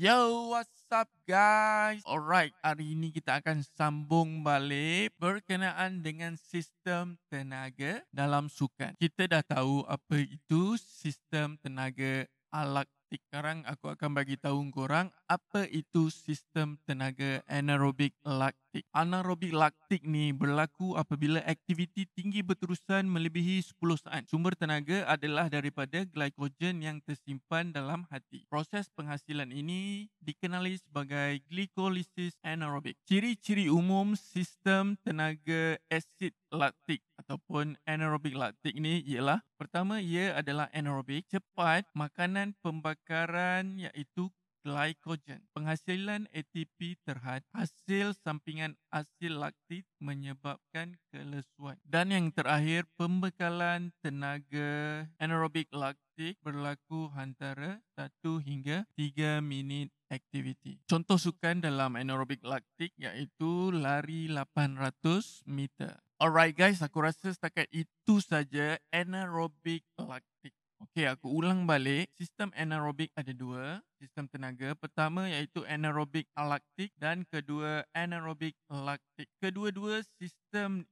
Yo, what's up guys? Alright, hari ini kita akan sambung balik berkenaan dengan sistem tenaga dalam sukan. Kita dah tahu apa itu sistem tenaga alaktik. Sekarang aku akan bagi tahu korang apa itu sistem tenaga anaerobik laktik. Anaerobik laktik ni berlaku apabila aktiviti tinggi berterusan melebihi 10 saat. Sumber tenaga adalah daripada glikogen yang tersimpan dalam hati. Proses penghasilan ini dikenali sebagai glikolisis anaerobik. Ciri-ciri umum sistem tenaga asid laktik ataupun anaerobik laktik ni ialah pertama ia adalah anaerobik cepat makanan pembakaran iaitu glycogen. Penghasilan ATP terhad hasil sampingan asil laktik menyebabkan kelesuan. Dan yang terakhir, pembekalan tenaga anaerobik laktik berlaku antara 1 hingga 3 minit aktiviti. Contoh sukan dalam anaerobik laktik iaitu lari 800 meter. Alright guys, aku rasa setakat itu saja anaerobik laktik. Okey, aku ulang balik. Sistem anaerobik ada dua sistem tenaga. Pertama iaitu anaerobik alaktik dan kedua anaerobik laktik. Kedua-dua sistem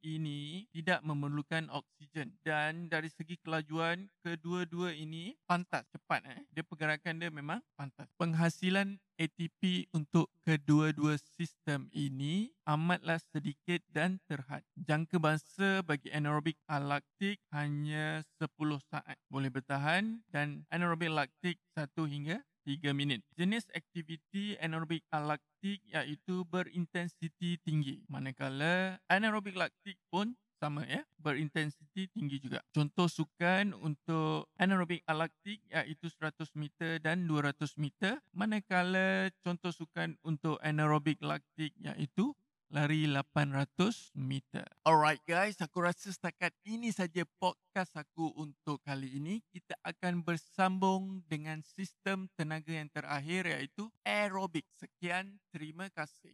ini tidak memerlukan oksigen dan dari segi kelajuan kedua-dua ini pantas cepat eh. Dia pergerakan dia memang pantas. Penghasilan ATP untuk kedua-dua sistem ini amatlah sedikit dan terhad. Jangka masa bagi anaerobik alaktik hanya 10 saat boleh bertahan dan anaerobik laktik 1 hingga 3 minit. Jenis aktiviti anaerobik laktik iaitu berintensiti tinggi. Manakala anaerobik laktik pun sama ya, berintensiti tinggi juga. Contoh sukan untuk anaerobik laktik iaitu 100 meter dan 200 meter. Manakala contoh sukan untuk anaerobik laktik iaitu lari 800 meter. Alright guys, aku rasa setakat ini saja podcast aku untuk kali ini. Kita akan bersambung dengan sistem tenaga yang terakhir iaitu aerobik. Sekian, terima kasih.